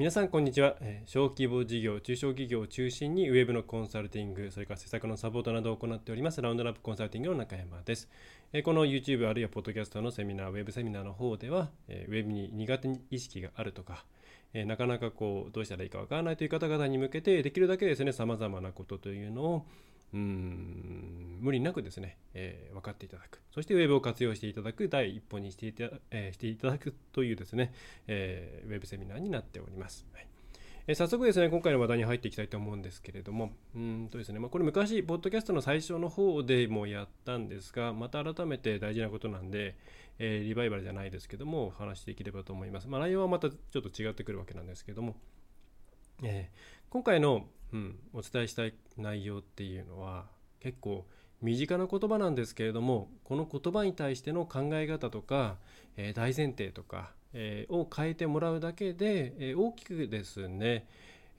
皆さんこんにちは。小規模事業中小企業を中心にウェブのコンサルティングそれから施策のサポートなどを行っておりますラウンドラップコンサルティングの中山です。この YouTube あるいはポッドキャストのセミナーウェブセミナーの方ではえーウェブに苦手意識があるとかなかなかこうどうしたらいいかわからないという方々に向けてできるだけですねさまざまなことというのをうん。無理なくですね、えー分かっていただく。そしてウェブを活用していただく。第一歩にしていた,、えーしていただくというですね、えーウェブセミナーになっております、はい。え早速ですね今回の話題に入っていきたいと思うんですけれども。うんとですね、まあ、これ昔ポッドキャストの最初の方でもやったんですがまた改めて大事なことなんで、えーリバイバルじゃないですけどもお話しできればと思います、まあ、内容はまたちょっと違ってくるわけなんですけども。えー今回の、うん、お伝えしたい内容っていうのは結構身近な言葉なんですけれどもこの言葉に対しての考え方とか、えー大前提とか、えーを変えてもらうだけで、えー大きくですね、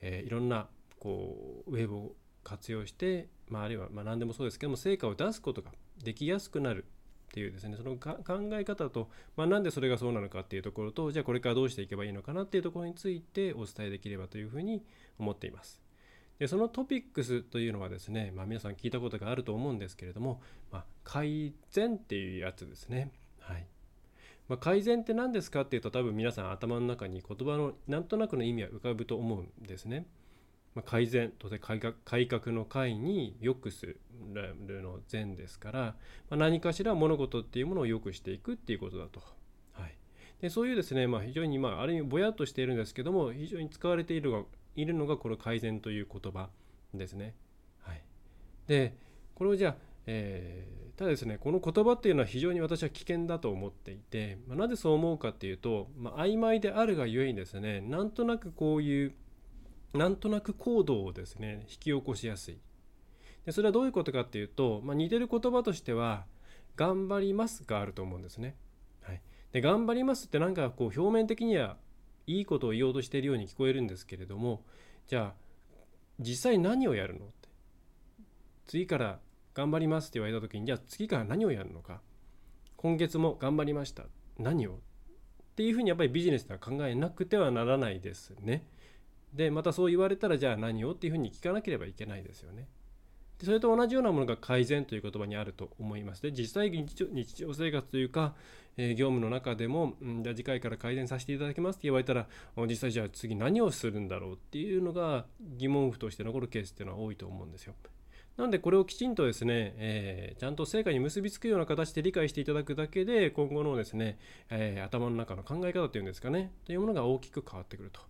えいろんなこうウェブを活用して、まあ、あるいはまあ何でもそうですけども成果を出すことができやすくなるっていうですねそのか考え方と、まあ、なんでそれがそうなのかっていうところとじゃあこれからどうしていけばいいのかなっていうところについてお伝えできればというふうに思っています。でそのトピックスというのはですね、まあ、皆さん聞いたことがあると思うんですけれども、まあ、改善っていうやつですね。はいまあ、改善って何ですかっていうと多分皆さん頭の中に言葉のなんとなくの意味は浮かぶと思うんですね。まあ、改善当然改革改革の改に良くするの善ですから、まあ、何かしら物事っていうものを良くしていくっていうことだと。はい、でそういうですね、まあ、非常に、まあ、ある意味ぼやっとしているんですけども非常に使われているのがいるのがこの改善という言葉ですね。はい、でこれをじゃあ、えーただですねこの言葉っていうのは非常に私は危険だと思っていて、まあ、なぜそう思うかっていうと、まあ、曖昧であるがゆえにですねなんとなくこういうなんとなく行動をですね引き起こしやすいでそれはどういうことかっていうと、まあ、似てる言葉としては「頑張ります」があると思うんですね。はい、で頑張りますってなんかこう表面的にはいいことを言おうとしているように聞こえるんですけれどもじゃあ実際何をやるのって。次から頑張りますって言われた時にじゃあ次から何をやるのか。今月も頑張りました。何を？っていうふうにやっぱりビジネスでは考えなくてはならないですね。でまたそう言われたらじゃあ何を？っていうふうに聞かなければいけないですよね。でそれと同じようなものが改善という言葉にあると思います。で実際日常日常生活というか、えー業務の中でも、うん、じゃあ次回から改善させていただきますって言われたら実際じゃあ次何をするんだろうっていうのが疑問符として残るケースっていうのは多いと思うんですよ。なのでこれをきちんとですね、えーちゃんと成果に結びつくような形で理解していただくだけで今後のですね、えー頭の中の考え方というんですかねというものが大きく変わってくると。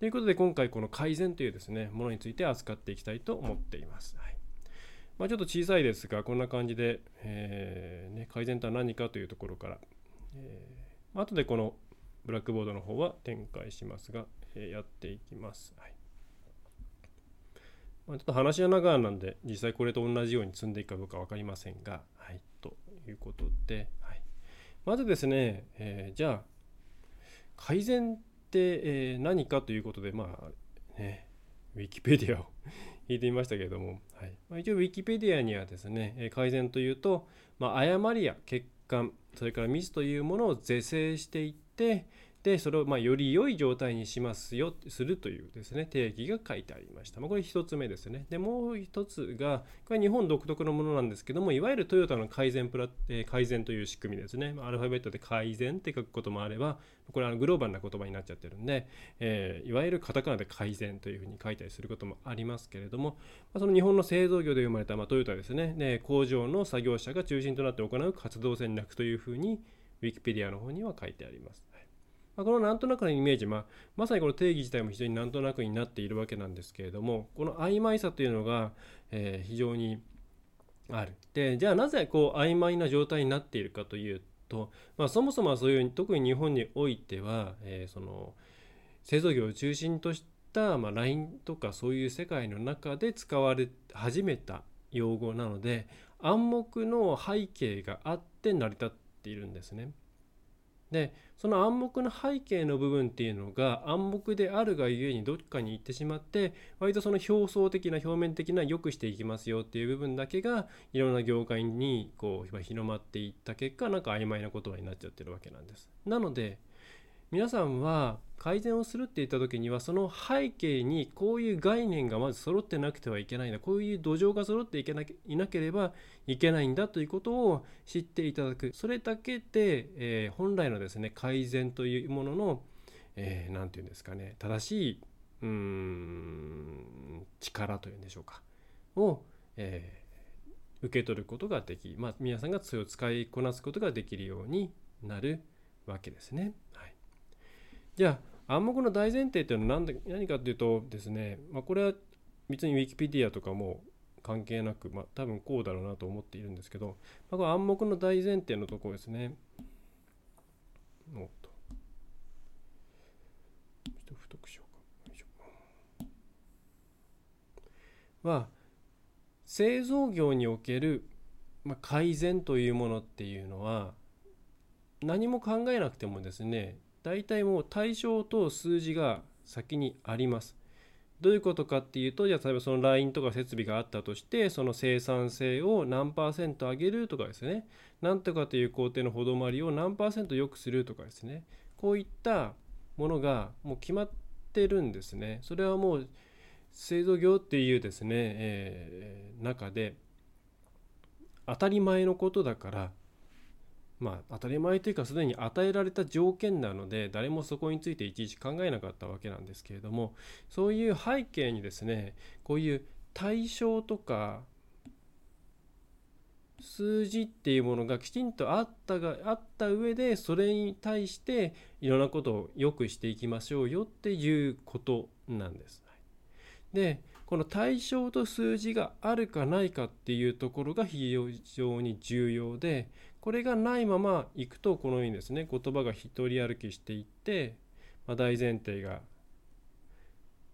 ということで今回この改善というですねものについて扱っていきたいと思っています。はいまあ、ちょっと小さいですがこんな感じで、えーね、改善とは何かというところから、えー後でこのブラックボードの方は展開しますが、えーやっていきます。はい。まあ、ちょっと話は長なんで実際これと同じように積んでいくかどうか分かりませんが、はい、ということで、はい、まずですね、えーじゃあ改善って、えー何かということでまあねウィキペディアを聞いてみましたけれども、はい。まあ、一応ウィキペディアにはですねえ改善というと、まあ、誤りや欠陥それからミスというものを是正していってでそれをまより良い状態にしますよするというですね定義が書いてありました、まあ、これ一つ目ですね。でもう一つがこれ日本独特のものなんですけどもいわゆるトヨタの改善プラ、え改善という仕組みですね。アルファベットで改善って書くこともあればこれはグローバルな言葉になっちゃってるんで、えーいわゆるカタカナで改善というふうに書いたりすることもありますけれども、まあ、その日本の製造業で生まれた、まあ、トヨタですね。で工場の作業者が中心となって行う活動戦略というふうにウィキペディアの方には書いてあります。まあ、このなんとなくのイメージ、まあ、まさにこの定義自体も非常になんとなくになっているわけなんですけれどもこの曖昧さというのが、えー非常にある。でじゃあなぜこう曖昧な状態になっているかというと、まあ、そもそもはそういう特に日本においては、えーその製造業を中心とした、まあ、LINE とかそういう世界の中で使われ始めた用語なので暗黙の背景があって成り立っているんですね。でその暗黙の背景の部分っていうのが暗黙であるがゆえにどっかに行ってしまって割とその表層的な表面的な良くしていきますよっていう部分だけがいろんな業界にこう広まっていった結果なんか曖昧な言葉になっちゃってるわけなんです。なので皆さんは改善をするって言った時にはその背景にこういう概念がまず揃ってなくてはいけないんだこういう土壌が揃っていけないなければいけないんだということを知っていただくそれだけで、えー、本来のですね改善というものの何、えー、て言うんですかね正しいうーん力というんでしょうかを、えー、受け取ることができ、まあ、皆さんがそれを使いこなすことができるようになるわけですね。はい、じゃあ暗黙の大前提っていうのは何何かっていうとですね、まあ、これは別に Wikipedia とかも関係なく、まあ、多分こうだろうなと思っているんですけど、まあ、これ暗黙の大前提のところですね。おっと。ちょっと太くしようか。よいしょは製造業における、まあ、改善というものっていうのは何も考えなくてもですね大体もう対象と数字が先にあります。どういうことかっていうとじゃあ例えばそのラインとか設備があったとしてその生産性を何パーセント上げるとかですね。なんとかという工程のほどまりを何パーセント良くするとかですね。こういったものがもう決まってるんですね。それはもう製造業っていうですね、えー、中で当たり前のことだからまあ当たり前というかすでに与えられた条件なので誰もそこについていちいち考えなかったわけなんですけれどもそういう背景にですねこういう対象とか数字っていうものがきちんとあったがあった上でそれに対していろんなことを良くしていきましょうよっていうことなんです。でこの対象と数字があるかないかっていうところが非常に重要でこれがないままいくとこのようにですね言葉が一人歩きしていって、まあ、大前提が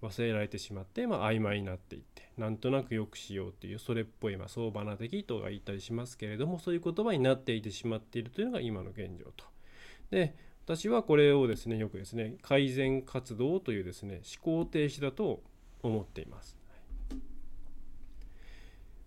忘れられてしまって、まあ、曖昧になっていってなんとなくよくしようっていうそれっぽい、まあ、相場な的とか言ったりしますけれどもそういう言葉になっていてしまっているというのが今の現状と。で私はこれをですねよくですね改善活動というですね思考停止だと思っています。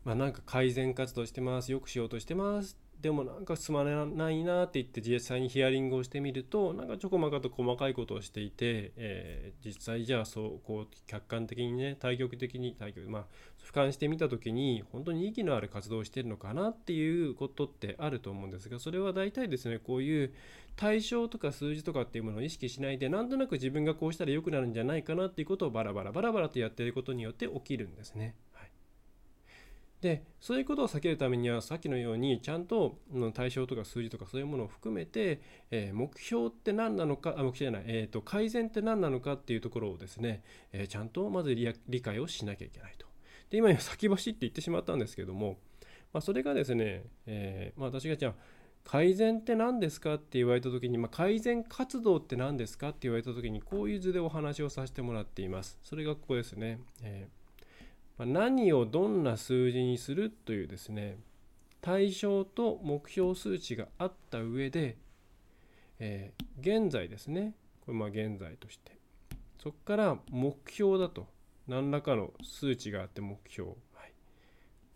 まあ、なんか改善活動してますよくしようとしてますでもなんか進まないなって言って実際にヒアリングをしてみるとなんかちょこまかと細かいことをしていて、えー、実際じゃあそうこう客観的にね対極的に対極まあ俯瞰してみた時に本当に意義のある活動をしてるのかなっていうことってあると思うんですがそれは大体ですねこういう対象とか数字とかっていうものを意識しないでなんとなく自分がこうしたら良くなるんじゃないかなっていうことをバラバラバラバラとやってることによって起きるんですね。でそういうことを避けるためにはさっきのようにちゃんと対象とか数字とかそういうものを含めて、えー、目標って何なのかあ目標じゃない、えーと、改善って何なのかっていうところをですね、えー、ちゃんとまず理解をしなきゃいけないと。で今先走って言ってしまったんですけども、まあ、それがですね、えー、まあ、私がじゃあ改善って何ですかって言われた時に、まあ、改善活動って何ですかって言われた時にこういう図でお話をさせてもらっています。それがここですね。えー何をどんな数字にするというですね対象と目標数値があった上で、えー、現在ですねこれまあ現在としてそこから目標だと何らかの数値があって目標、はい。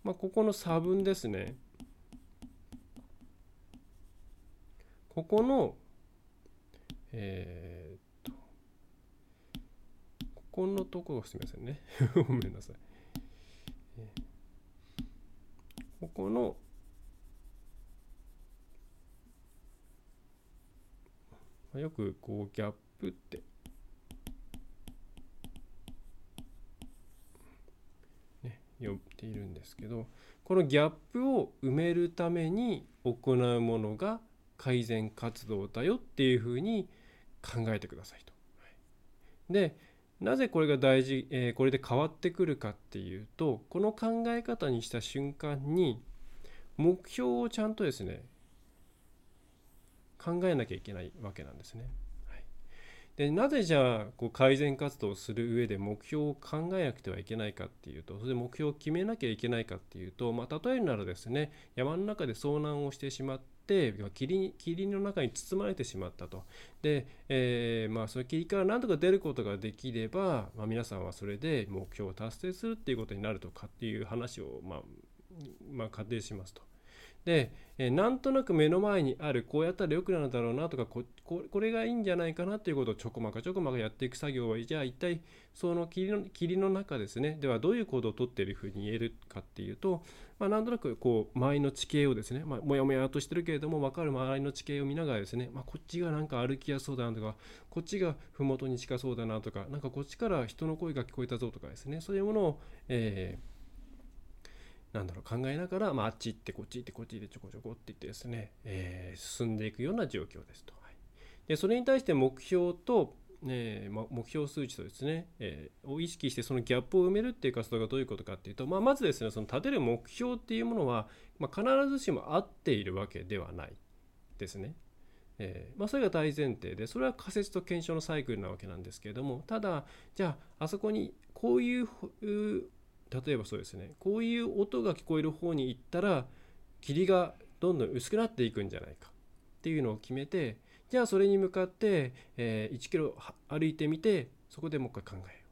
まあ、ここの差分ですね。ここのえー、っとここのところすみませんね。ごめんなさい。ここのよくこうギャップってね呼っているんですけどこのギャップを埋めるために行うものが改善活動だよっていうふうに考えてくださいと。でなぜこれが大事、えー、これで変わってくるかっていうとこの考え方にした瞬間に目標をちゃんとですね考えなきゃいけないわけなんですね。はい、でなぜじゃあこう改善活動をする上で目標を考えなくてはいけないかっていうとそれで目標を決めなきゃいけないかっていうと、まあ、例えるならですね山の中で遭難をしてしまっって霧霧の中に包まれてしまったと。で、えー、まあ、その霧から何とか出ることができれば、まあ、皆さんはそれで目標を達成するっていうことになるとかっていう話を、まあ、まあ、仮定しますと。で、え、なんとなく目の前にあるこうやったら良くなるだろうなとかここれがいいんじゃないかなということをちょこまかちょこまかやっていく作業はじゃあ一体その霧の霧の中ですね。ではどういう行動をとっているふうに言えるかっていうと、まあ、なんとなくこう周りの地形をですね、まあ、もやもやとしてるけれども分かる周りの地形を見ながらですね、まあ、こっちがなんか歩きやすそうだなとかこっちが麓に近そうだなとかなんかこっちから人の声が聞こえたぞとかですねそういうものを、えーなんだろう考えながら、まあ、あっち行ってこっち行ってこっち行ってちょこちょこって言ってですね、えー、進んでいくような状況ですと。はい、でそれに対して目標と、えー、目標数値とですね、えー、を意識してそのギャップを埋めるっていう活動がどういうことかっていうと、まあ、まずですねその立てる目標っていうものは、まあ、必ずしも合っているわけではないですね。えーまあ、それが大前提でそれは仮説と検証のサイクルなわけなんですけれどもただじゃああそこにこういう例えばそうですね。こういう音が聞こえる方に行ったら霧がどんどん薄くなっていくんじゃないか。っていうのを決めてじゃあそれに向かって、え、1キロ歩いてみてそこでもう一回考えよう。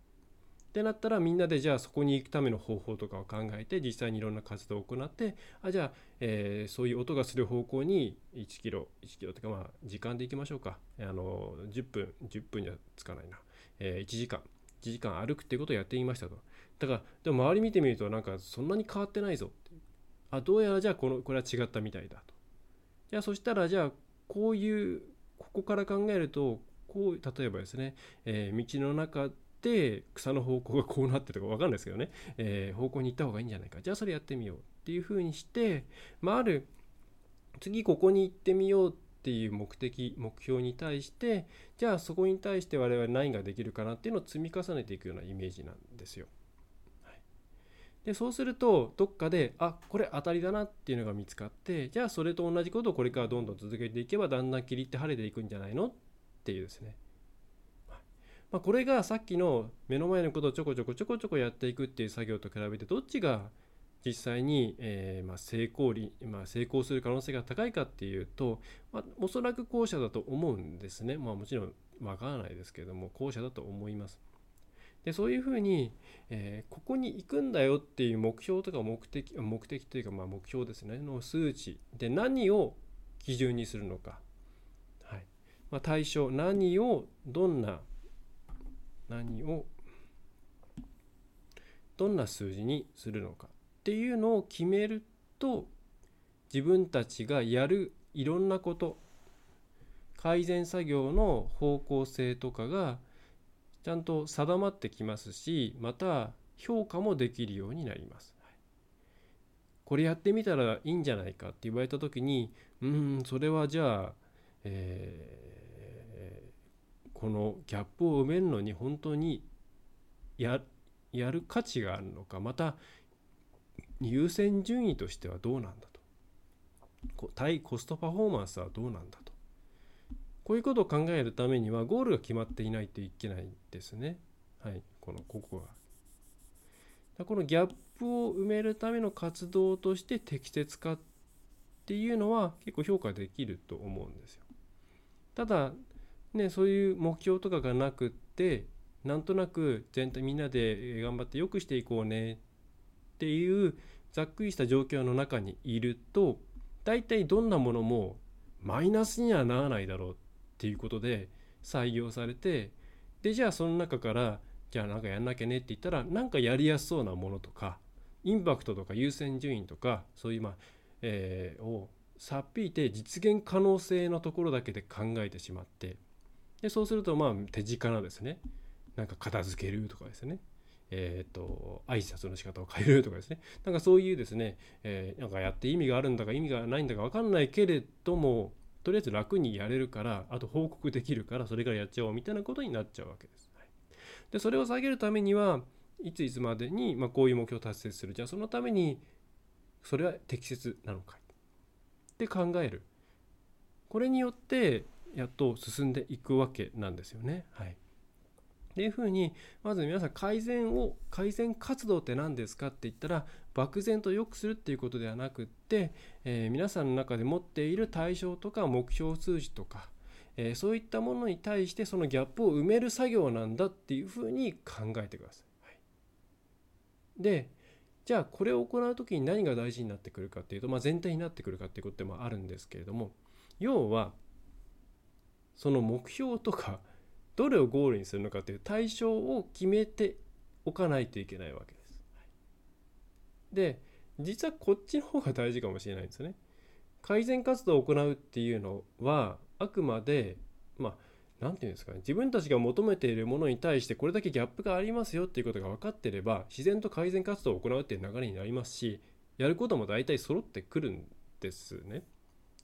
ってなったらみんなでじゃあそこに行くための方法とかを考えて実際にいろんな活動を行ってあじゃあ、え、そういう音がする方向に1キロ1キロとかまあ時間で行きましょうか。あの10分10分じゃつかないな、え、1時間1時間歩くっていうことをやってみましたと。だからでも周り見てみるとなんかそんなに変わってないぞって。あどうやらじゃあこのこれは違ったみたいだと。じゃあそしたらじゃあこういうここから考えるとこう例えばですね、えー、道の中で草の方向がこうなってるか分かんないですけどね、えー、方向に行った方がいいんじゃないか。じゃあそれやってみようっていうふうにして、まあ、ある次ここに行ってみようっていう目的目標に対してじゃあそこに対して我々何ができるかなっていうのを積み重ねていくようなイメージなんですよ。でそうするとどっかであこれ当たりだなっていうのが見つかってじゃあそれと同じことをこれからどんどん続けていけばだんだん霧って晴れていくんじゃないのっていうですね、まあ、これがさっきの目の前のことをちょこちょこちょこちょこやっていくっていう作業と比べてどっちが実際に、えー、まあ、成功率、まあ、成功する可能性が高いかっていうと、まあ、おそらく後者だと思うんですね。まあ、もちろんわからないですけれども後者だと思います。でそういうふうに、えー、ここに行くんだよっていう目標とか目的目的というかまあ目標ですね。の数値。で何を基準にするのか、はい。まあ、対象。何をどんな何をどんな数字にするのか。っていうのを決めると自分たちがやるいろんなこと。改善作業の方向性とかがちゃんと定まってきますしまた評価もできるようになります。これやってみたらいいんじゃないかって言われた時にうんそれはじゃあ、えー、このギャップを埋めるのに本当にややる価値があるのかまた優先順位としてはどうなんだと対コストパフォーマンスはどうなんだこういうことを考えるためにはゴールが決まっていないといけないんですね。はい、このここが。このギャップを埋めるための活動として適切かっていうのは結構評価できると思うんですよ。ただねそういう目標とかがなくってなんとなく全体みんなで頑張って良くしていこうねっていうざっくりした状況の中にいると大体どんなものもマイナスにはならないだろうっていうことで採用されてでじゃあその中からじゃあなんかやんなきゃねって言ったらなんかやりやすそうなものとかインパクトとか優先順位とかそういうまあ、えー、をさっぴいて実現可能性のところだけで考えてしまってでそうするとまあ手近なですね。なんか片付けるとかですね。えーと、挨拶の仕方を変えるとかですね。なんかそういうですね、えー、なんかやって意味があるんだか意味がないんだか分かんないけれどもとりあえず楽にやれるからあと報告できるからそれからやっちゃおうみたいなことになっちゃうわけです。はい、でそれを下げるためにはいついつまでに、まあ、こういう目標を達成する。じゃあそのためにそれは適切なのか。って考える。これによってやっと進んでいくわけなんですよね。はい。っていうふうにまず皆さん改善を改善活動って何ですかって言ったら漠然と良くするっていうことではなくって、えー、皆さんの中で持っている対象とか目標数字とか、えー、そういったものに対してそのギャップを埋める作業なんだっていうふうに考えてください。はい、でじゃあこれを行う時に何が大事になってくるかっていうと、まあ、全体になってくるかっていうことでもあるんですけれども要はその目標とかどれをゴールにするのかっていう対象を決めておかないといけないわけです。で実はこっちの方が大事かもしれないんですね。改善活動を行うっていうのはあくまでまあ何て言うんですかね自分たちが求めているものに対してこれだけギャップがありますよっていうことが分かってれば自然と改善活動を行うっていう流れになりますしやることも大体揃ってくるんですね。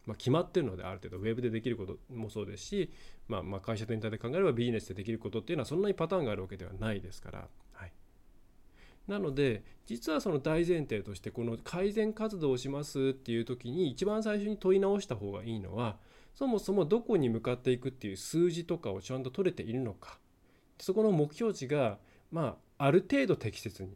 まあ、決まってるのである程度ウェブでできることもそうですし、まあ、まあ会社全体で考えればビジネスでできることっていうのはそんなにパターンがあるわけではないですから。はい、なので実はその大前提としてこの改善活動をしますっていう時に一番最初に問い直した方がいいのはそもそもどこに向かっていくっていう数字とかをちゃんと取れているのか。そこの目標値がまあある程度適切に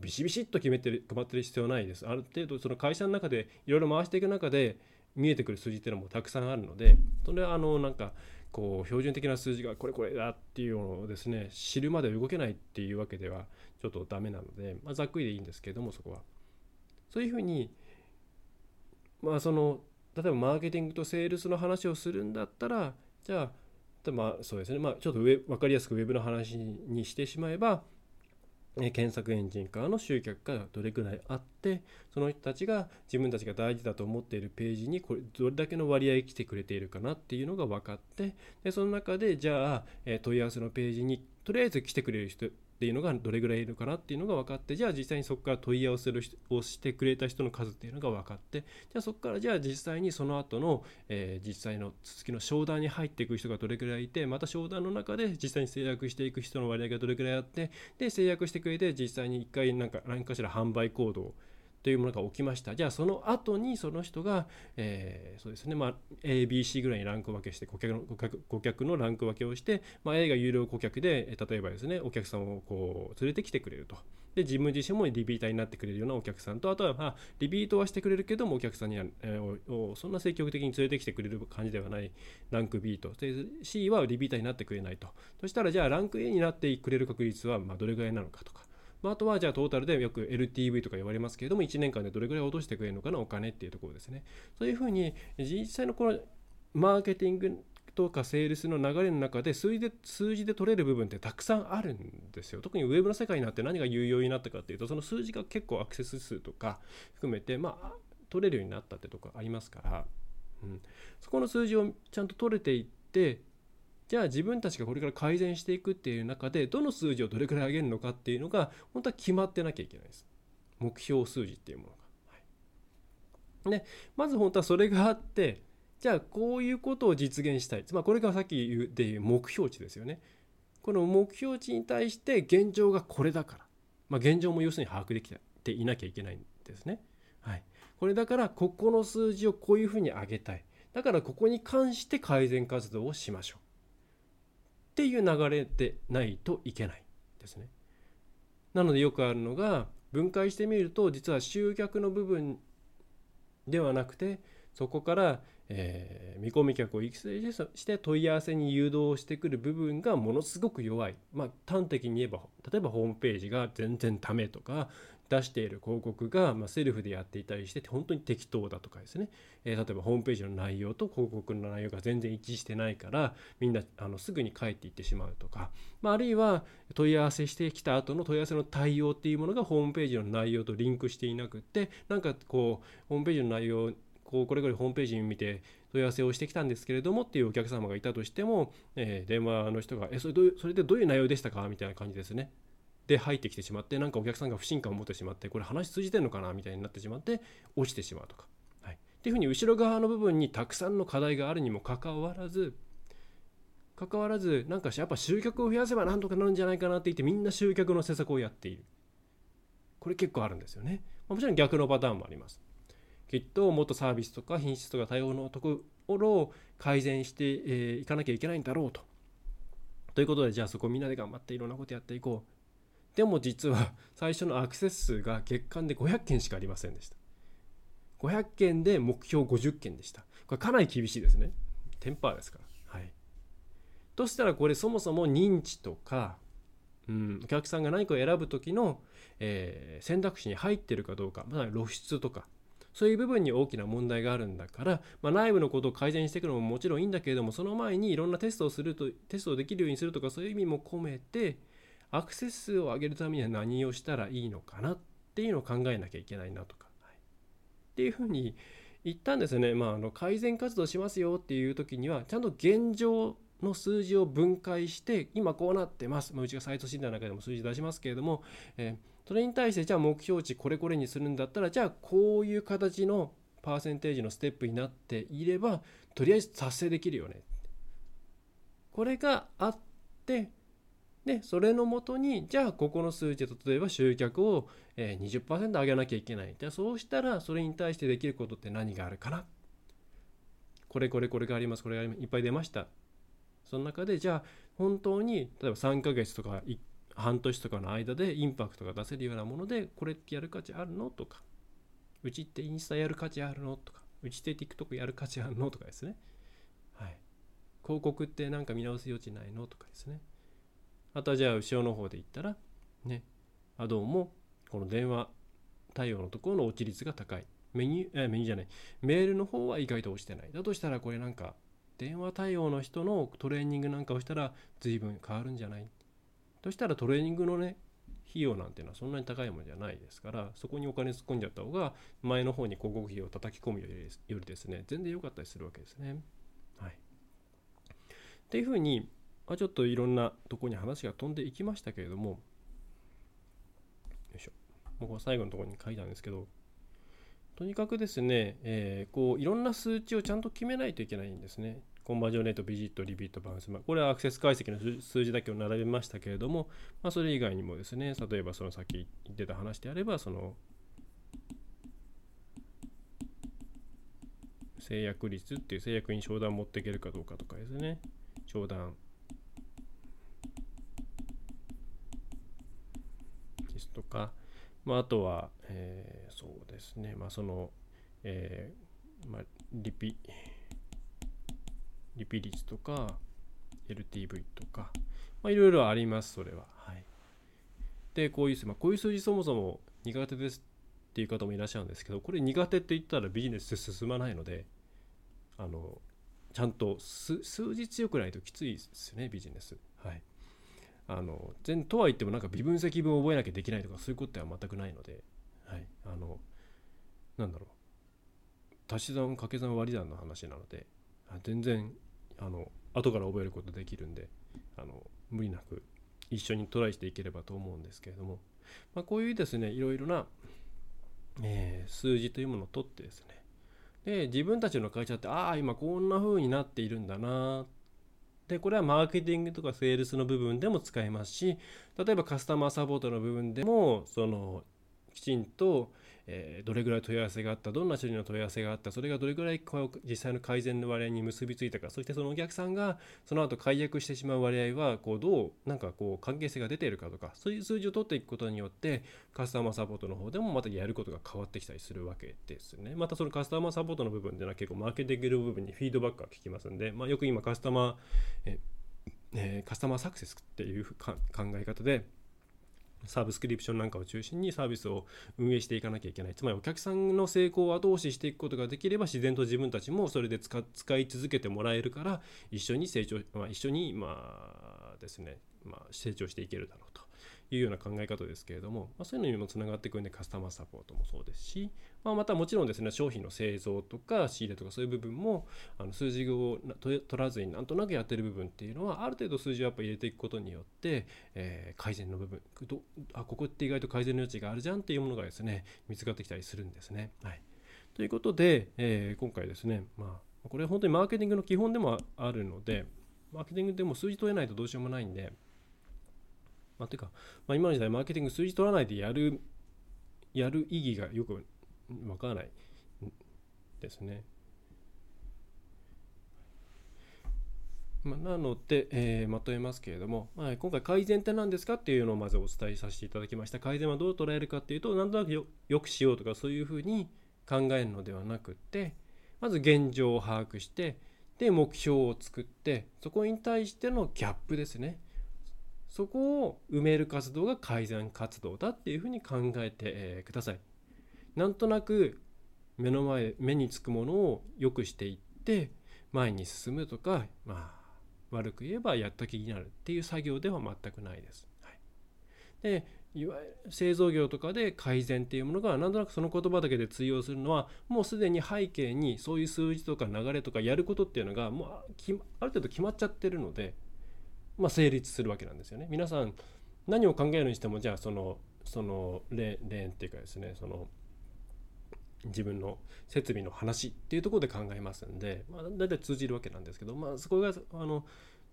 ビシビシッと決めてる決まってる必要ないです。ある程度その会社の中でいろいろ回していく中で見えてくる数字っていうのもたくさんあるのでそれはあのなんかこう標準的な数字がこれこれだっていうのをですね知るまで動けないっていうわけではちょっとダメなので、まあ、ざっくりでいいんですけどもそこは。そういうふうにまあその例えばマーケティングとセールスの話をするんだったらじゃあまあそうですね。まあちょっと上分かりやすくウェブの話にしてしまえば検索エンジンからの集客がどれくらいあってその人たちが自分たちが大事だと思っているページにこれどれだけの割合来てくれているかなっていうのが分かってでその中でじゃあ問い合わせのページにとりあえず来てくれる人っていうのがどれぐらいいるかなっていうのが分かってじゃあ実際にそこから問い合わせをしてくれた人の数っていうのが分かってじゃあそこからじゃあ実際にその後の、えー、実際の続きの商談に入っていく人がどれぐらいいてまた商談の中で実際に制約していく人の割合がどれぐらいあってで制約してくれて実際に1回なんか何かしら販売行動をというものが起きました。じゃあその後にその人が、えー、そうですね、まあ、ABC ぐらいにランク分けして顧客の顧客顧客のランク分けをして、まあ、A が有料顧客で例えばですねお客さんをこう連れてきてくれると。で自分自身もリピーターになってくれるようなお客さんとあとは、まあ、リピートはしてくれるけどもお客さんには、えー、そんな積極的に連れてきてくれる感じではないランク B とで C はリピーターになってくれないとそしたらじゃあランク A になってくれる確率はまどれぐらいなのかとかまあ、あとはじゃあトータルでよく LTV とか言われますけれども1年間でどれぐらい落としてくれるのかなお金っていうところですね。そういうふうに実際のこのマーケティングとかセールスの流れの中で数字で数字で取れる部分ってたくさんあるんですよ。特にウェブの世界になって何が有用になったかっていうとその数字が結構アクセス数とか含めてまあ取れるようになったってとこありますから、うん、そこの数字をちゃんと取れていってじゃあ自分たちがこれから改善していくっていう中でどの数字をどれくらい上げるのかっていうのが本当は決まってなきゃいけないです。目標数字っていうものが。はい、でまず本当はそれがあってじゃあこういうことを実現したい。まあ、これがさっき言っていう目標値ですよね。この目標値に対して現状がこれだから。まあ、現状も要するに把握できていなきゃいけないんですね。はい、これだからここの数字をこういうふうに上げたい。だからここに関して改善活動をしましょう。っていう流れでないといけないですね。なのでよくあるのが分解してみると実は集客の部分ではなくてそこから、えー、見込み客を育成して問い合わせに誘導してくる部分がものすごく弱い、まあ、端的に言えば例えばホームページが全然ダメとか出している広告が、ま、セルフでやっていたりして本当に適当だとかですね、えー、例えばホームページの内容と広告の内容が全然一致してないからみんなあのすぐに帰っていってしまうとか、まあ、るいは問い合わせしてきた後の問い合わせの対応っていうものがホームページの内容とリンクしていなくってなんかこうホームページの内容こうこれこれホームページ見て問い合わせをしてきたんですけれどもっていうお客様がいたとしても、え、電話の人が「えそれどそれでどういう内容でしたか?」みたいな感じですね。で入ってきてしまってなんかお客さんが不信感を持ってしまってこれ話通じてんのかなみたいになってしまって落ちてしまうとか。はい、っていうふうに後ろ側の部分にたくさんの課題があるにもかかわらず関わらずなんかやっぱ集客を増やせばなんとかなるんじゃないかなって言ってみんな集客の施策をやっている。これ結構あるんですよね。もちろん逆のパターンもあります。きっともっとサービスとか品質とか対応のところを改善してい、えー、かなきゃいけないんだろうと。ということでじゃあそこみんなで頑張っていろんなことやっていこう。でも実は 最初のアクセス数が月間で500件しかありませんでした。500件で目標50件でした。これかなり厳しいですね。テンパーですから。はい。としたらこれそもそも認知とかうん、お客さんが何かを選ぶ時の、えー、選択肢に入ってるかどうか、まあ、露出とかそういう部分に大きな問題があるんだから、まあ、内部のことを改善していくのももちろんいいんだけれどもその前にいろんなテストをするとテストをできるようにするとかそういう意味も込めてアクセス数を上げるためには何をしたらいいのかなっていうのを考えなきゃいけないなとか、はい、っていうふうに言ったんですね、まあ、あの改善活動しますよっていう時にはちゃんと現状の数字を分解して今こうなってます、まあ、うちがサイト診断の中でも数字出しますけれども、えー、それに対してじゃあ目標値これこれにするんだったらじゃあこういう形のパーセンテージのステップになっていればとりあえず達成できるよね。これがあってでそれのもとにじゃあここの数値例えば集客を20%上げなきゃいけない。じゃあそうしたらそれに対してできることって何があるかな？これこれこれがあります。これがいっぱい出ました。その中でじゃあ本当に例えば3ヶ月とか半年とかの間でインパクトが出せるようなものでこれってやる価値あるの？とか。うちってインスタやる価値あるの？とか。うちって TikTok やる価値あるの？とかですね。はい。広告って何か見直す余地ないの？とかですね。あとはじゃあ後ろの方で言ったらねあどうもこの電話対応のところの落ち率が高い。メニュー、えメニューじゃない。メールの方は意外と落ちてない。だとしたらこれなんか電話対応の人のトレーニングなんかをしたら随分変わるんじゃない？としたらトレーニングのね費用なんていうのはそんなに高いものじゃないですからそこにお金突っ込んじゃった方が前の方に広告費を叩き込むよりですね全然良かったりするわけですね。はい、っていうふうに、まあ、ちょっといろんなとこに話が飛んでいきましたけれどもよいしょ。もう最後のところに書いたんですけどとにかくですね、えー、こういろんな数値をちゃんと決めないといけないんですね。コンバージョンレート、ビジット、リピート、バウンス、まあ、これはアクセス解析の数字だけを並べましたけれども、まあ、それ以外にもですね、例えばそのさっき言ってた話であれば、その制約率っていう制約に商談を持っていけるかどうかとかですね、商談ですとか、まあ、あとは、えー、そうですね、まあ、その、えー、まあ、リピ、リピ率とか、LTV とか、まあ、いろいろあります、それは。はい。で、こういう、まあ、こういう数字そもそも苦手ですっていう方もいらっしゃるんですけど、これ苦手って言ったらビジネス進まないので、あの、ちゃんと数字強くないときついですよね、ビジネス。はい。あの全とは言ってもなんか微分積分を覚えなきゃできないとかそういうことは全くないので、はい、あのなんだろう。足し算掛け算割り算の話なので全然あの後から覚えることできるんであの無理なく一緒にトライしていければと思うんですけれども、まあ、こういうですねいろいろな、えー、数字というものを取ってですねで自分たちの会社ってああ今こんな風になっているんだなっでこれはマーケティングとかセールスの部分でも使えますし例えばカスタマーサポートの部分でもそのきちんとえー、どれぐらい問い合わせがあったどんな種類の問い合わせがあったそれがどれぐらい実際の改善の割合に結びついたかそしてそのお客さんがその後解約してしまう割合はこうどうなんかこう関係性が出ているかとかそういう数字を取っていくことによってカスタマーサポートの方でもまたやることが変わってきたりするわけですね。またそのカスタマーサポートの部分でいうのは結構マーケティングの部分にフィードバックが効きますんで、まあ、よく今カスタマーえー、カスタマーサクセスっていう考え方でサブスクリプションなんかを中心にサービスを運営していかなきゃいけない。つまりお客さんの成功を後押ししていくことができれば自然と自分たちもそれで使い続けてもらえるから一緒に成長、まあ、一緒にまあですね、まあ、成長していけるだろうと。いうような考え方ですけれども、まあ、そういうのにもつながってくるんでカスタマーサポートもそうですし、まあ、またもちろんですね商品の製造とか仕入れとかそういう部分もあの数字を取らずになんとなくやってる部分っていうのはある程度数字をやっぱ入れていくことによって、えー、改善の部分あここって意外と改善の余地があるじゃんっていうものがですね見つかってきたりするんですね。はい、ということで、えー、今回ですね、まあ、これ本当にマーケティングの基本でもあるのでマーケティングでも数字取れないとどうしようもないんでまあ、てか、まあ、今の時代マーケティング数字取らないでやるやる意義がよくわからないですね。まあ、なので、えー、まとめますけれども、まあ、今回改善って何ですかっていうのをまずお伝えさせていただきました。改善はどう捉えるかっていうと、なんとなくよくしようとかそういうふうに考えるのではなくって、まず現状を把握して、で、目標を作って、そこに対してのギャップですね。そこを埋める活動が改善活動だっていうふうに考えて、ください。なんとなく目の前目につくものを良くしていって前に進むとかまあ悪く言えばやった気になるっていう作業では全くないです。はい、でいわゆる製造業とかで改善っていうものがなんとなくその言葉だけで通用するのはもうすでに背景にそういう数字とか流れとかやることっていうのがもうある程度決まっちゃってるので、まあ、成立するわけなんですよね。皆さん何を考えるにしてもじゃあそのその例例っていうかですねその自分の設備の話っていうところで考えますんで、まあ、大体通じるわけなんですけど、まあ、そこがあの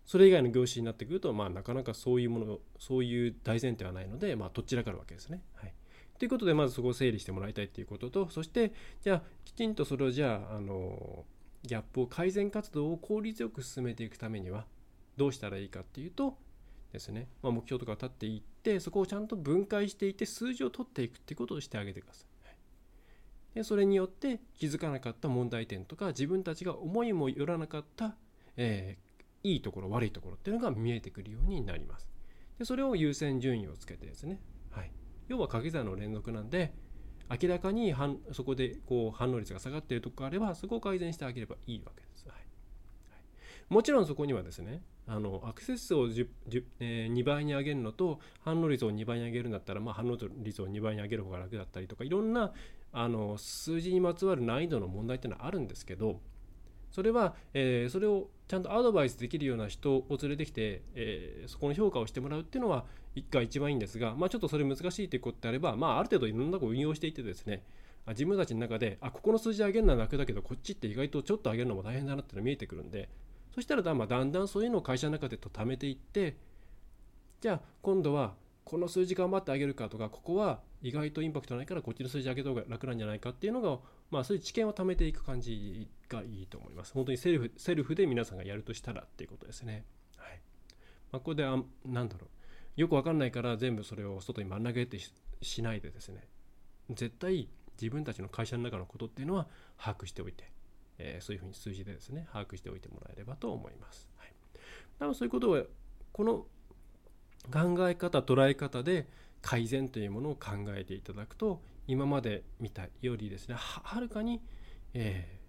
それ以外の業種になってくると、まあ、なかなかそういうものそういう大前提はないので、まあ、どちらかるわけですね。はい、ということでまずそこを整理してもらいたいということとそしてじゃあきちんとそれをじゃああのギャップを改善活動を効率よく進めていくためにはどうしたらいいかっていうとですね、まあ、目標とかを立っていってそこをちゃんと分解していって数字を取っていくっていうことをしてあげてください。でそれによって気づかなかった問題点とか自分たちが思いもよらなかった、えー、いいところ悪いところっていうのが見えてくるようになります。でそれを優先順位をつけてですね、はい、要は掛け算の連続なんで明らかにそこでこう反応率が下がっているところがあればそこを改善してあげればいいわけです。はいはい、もちろんそこにはですねあのアクセス数を10、えー、2倍に上げるのと反応率を2倍に上げるんだったら、まあ、反応率を2倍に上げる方が楽だったりとかいろんなあの数字にまつわる難易度の問題っていうのはあるんですけどそれは、えー、それをちゃんとアドバイスできるような人を連れてきて、えー、そこの評価をしてもらうっていうのはが一番いいんですが、まあ、ちょっとそれ難しいということであれば、まあ、ある程度いろんなことを運用していてですね自分たちの中であここの数字上げるのは楽だけどこっちって意外とちょっと上げるのも大変だなっていうのが見えてくるんでそしたらだ,、まあ、だんだんそういうのを会社の中でと貯めていってじゃあ今度はこの数字頑張ってあげるかとかここは意外とインパクトないからこっちの数字上げた方が楽なんじゃないかっていうのが、まあ、そういう知見を貯めていく感じがいいと思います。本当にセルフセルフで皆さんがやるとしたらっていうことですね。はいまあ、ここであなんだろうよくわかんないから全部それを外に真ん投げてしないでですね絶対自分たちの会社の中のことっていうのは把握しておいて、えー、そういうふうに数字でですね把握しておいてもらえればと思います。はい、多分そういうことをこの考え方捉え方で改善というものを考えていただくと今まで見たよりですねはるかに、え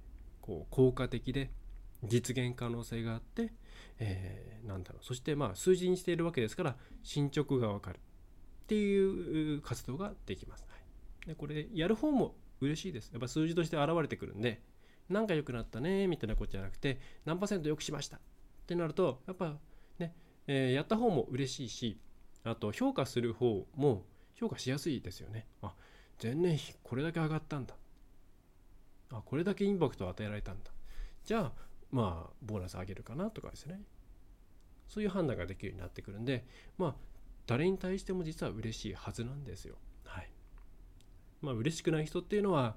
ー、こう効果的で実現可能性があって、えー、なんだろうそしてまあ数字にしているわけですから進捗が分かるっていう活動ができます。はい、でこれやる方も嬉しいです。やっぱ数字として現れてくるんでなんか良くなったねみたいなことじゃなくて何パーセント良くしましたってなるとやっぱね、えー、やった方も嬉しいしあと評価する方も評価しやすいですよね。あ前年比これだけ上がったんだ。あこれだけインパクトを与えられたんだ。じゃあまあボーナス上げるかなとかですね。そういう判断ができるようになってくるんでまあ誰に対しても実は嬉しいはずなんですよ。はい。まあ嬉しくない人っていうのは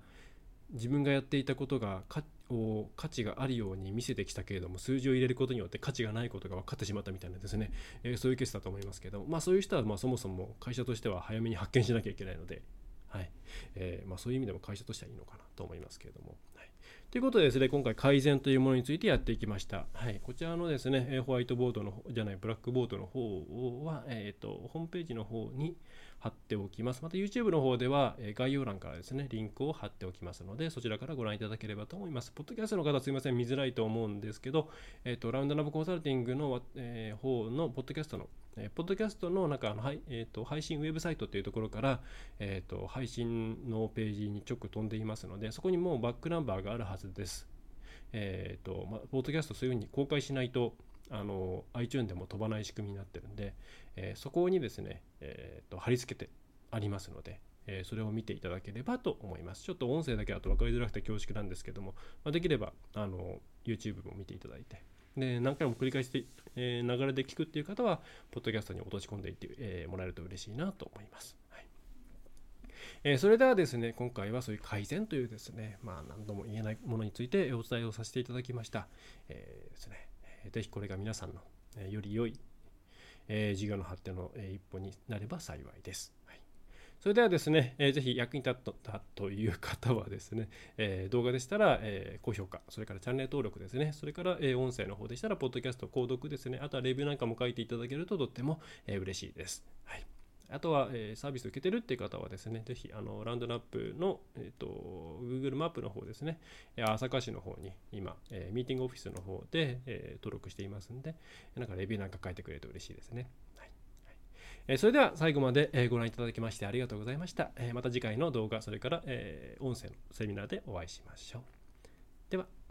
自分がやっていたことがを価値があるように見せてきたけれども数字を入れることによって価値がないことが分かってしまったみたいなですね、えー、そういうケースだと思いますけどまあそういう人はまそもそも会社としては早めに発見しなきゃいけないので、はいえーまあ、そういう意味でも会社としてはいいのかなと思いますけれども。はいということでですね、今回改善というものについてやっていきました。はい、こちらのですね、ホワイトボードのじゃない、ブラックボードの方は、えっ、ー、と、ホームページの方に、貼っておきます。また YouTube の方では概要欄からですね、リンクを貼っておきますので、そちらからご覧いただければと思います。ポッドキャストの方すいません、見づらいと思うんですけど、えっ、ー、と、ラウンドナブコンサルティングの、えー、方のポッドキャストのえポッドキャストの中の、はいえーと、配信ウェブサイトというところから、えーと、配信のページに直飛んでいますので、そこにもうバックナンバーがあるはずです。え、ー、と、まポッドキャストそういうふうに公開しないと、あの iTunes でも飛ばない仕組みになってるんで、えー、そこにですね、えーと貼り付けてありますので、えー、それを見ていただければと思います。ちょっと音声だけだと分かりづらくて恐縮なんですけども、まあ、できればあの YouTube も見ていただいて、で何回も繰り返して、え、流れで聞くっていう方は、ポッドキャストに落とし込んでいって、え、もらえると嬉しいなと思います。はいえ、それではですね、今回はそういう改善というですね、まあ何度も言えないものについてお伝えをさせていただきました。えー、ですね、ぜひこれが皆さんの、えより良い、え事業の発展の、え一歩になれば幸いです。それではですね、えー、ぜひ役に立ったという方はですね、えー、動画でしたら、えー、高評価、それからチャンネル登録ですね、それから、えー、音声の方でしたら、ポッドキャスト、購読ですね、あとはレビューなんかも書いていただけるととっても、えー、嬉しいです。はい。あとは、えー、サービスを受けてるっていう方はですね、ぜひあのランドナップの、えーと、Google マップの方ですね、朝霞市の方に今、えー、ミーティングオフィスの方で、えー、登録していますんで、なんかレビューなんか書いてくれると嬉しいですね。え、それでは最後まで、えご覧いただきましてありがとうございました。えまた次回の動画、それから、え音声のセミナーでお会いしましょう。では。